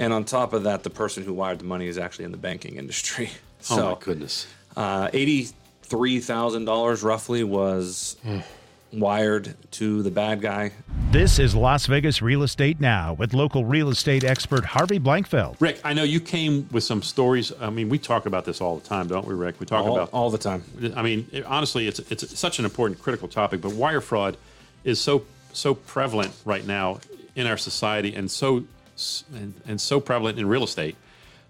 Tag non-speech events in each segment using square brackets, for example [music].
And on top of that, the person who wired the money is actually in the banking industry. [laughs] Oh So, my goodness. uh, eighty-three thousand dollars roughly was wired to the bad guy. This is Las Vegas Real Estate Now with local real estate expert Harvey Blankfeld. Rick, I know you came with some stories. I mean, we talk about this all the time, don't we, Rick? We talk all, about all the time. I mean, it- honestly, it's it's such an important, critical topic. But wire fraud is so so prevalent right now in our society, and so and, and so prevalent in real estate.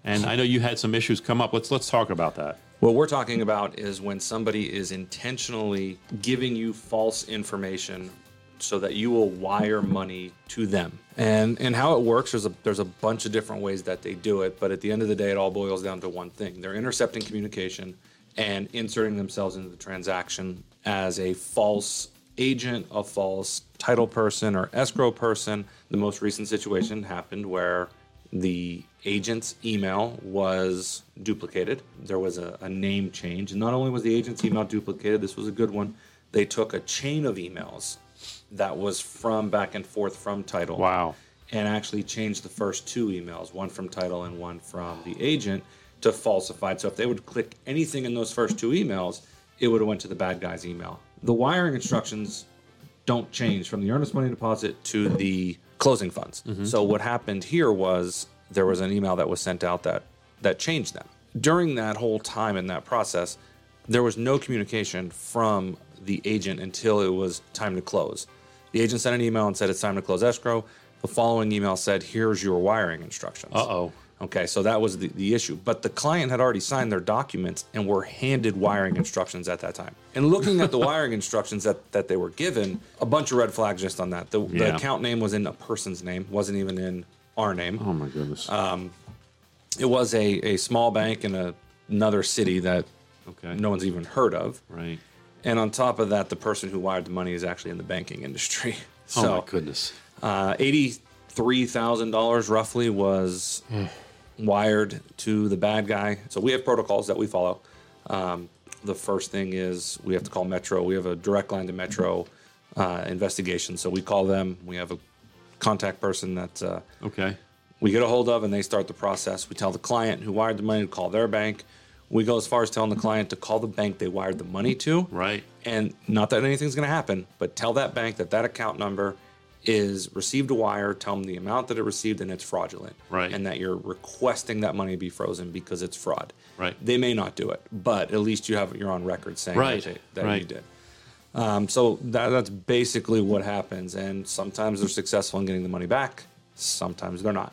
And I know you had some issues come up. Let's let's talk about that. What we're talking about is when somebody is intentionally giving you false information so that you will wire money to them. And and how it works there's a there's a bunch of different ways that they do it, but at the end of the day it all boils down to one thing. They're intercepting communication and inserting themselves into the transaction as a false agent, a false title person or escrow person. The most recent situation happened where the agent's email was duplicated. There was a, a name change. And not only was the agent's email duplicated, this was a good one. They took a chain of emails that was from back and forth from title. Wow. And actually changed the first two emails, one from title and one from the agent, to falsified. So if they would click anything in those first two emails, it would have went to the bad guy's email. The wiring instructions don't change from the earnest money deposit to the closing funds. So what happened here was there was an email that was sent out that that changed them. During that whole time in that process, there was no communication from the agent until it was time to close. The agent sent an email and said it's time to close escrow. The following email said, "Here's your wiring instructions." Uh oh. Okay, so that was the, the issue. But the client had already signed their documents and were handed wiring instructions at that time. And looking at the [laughs] wiring instructions that, that they were given, a bunch of red flags just on that. The, the account name was in a person's name, wasn't even in our name. Oh my goodness. Um, It was a, a small bank in a, another city that okay. no one's even heard of. Right. And on top of that, the person who wired the money is actually in the banking industry. [laughs] Oh my goodness. uh, eighty-three thousand dollars roughly was [sighs] wired to the bad guy. So we have protocols that we follow. Um, the first thing is we have to call Metro. We have a direct line to Metro uh, investigation. So we call them. We have a contact person that uh, Okay. we get a hold of, and they start the process. We tell the client who wired the money to call their bank. We go as far as telling the client to call the bank they wired the money to. Right. And not that anything's going to happen, but tell that bank that that account number is received a wire. Tell them the amount that it received and it's fraudulent. Right. And that you're requesting that money be frozen because it's fraud. Right. They may not do it, but at least you have you're on record saying Right. that, that Right. you did. Um, so that, that's basically what happens. And sometimes they're successful in getting the money back. Sometimes they're not.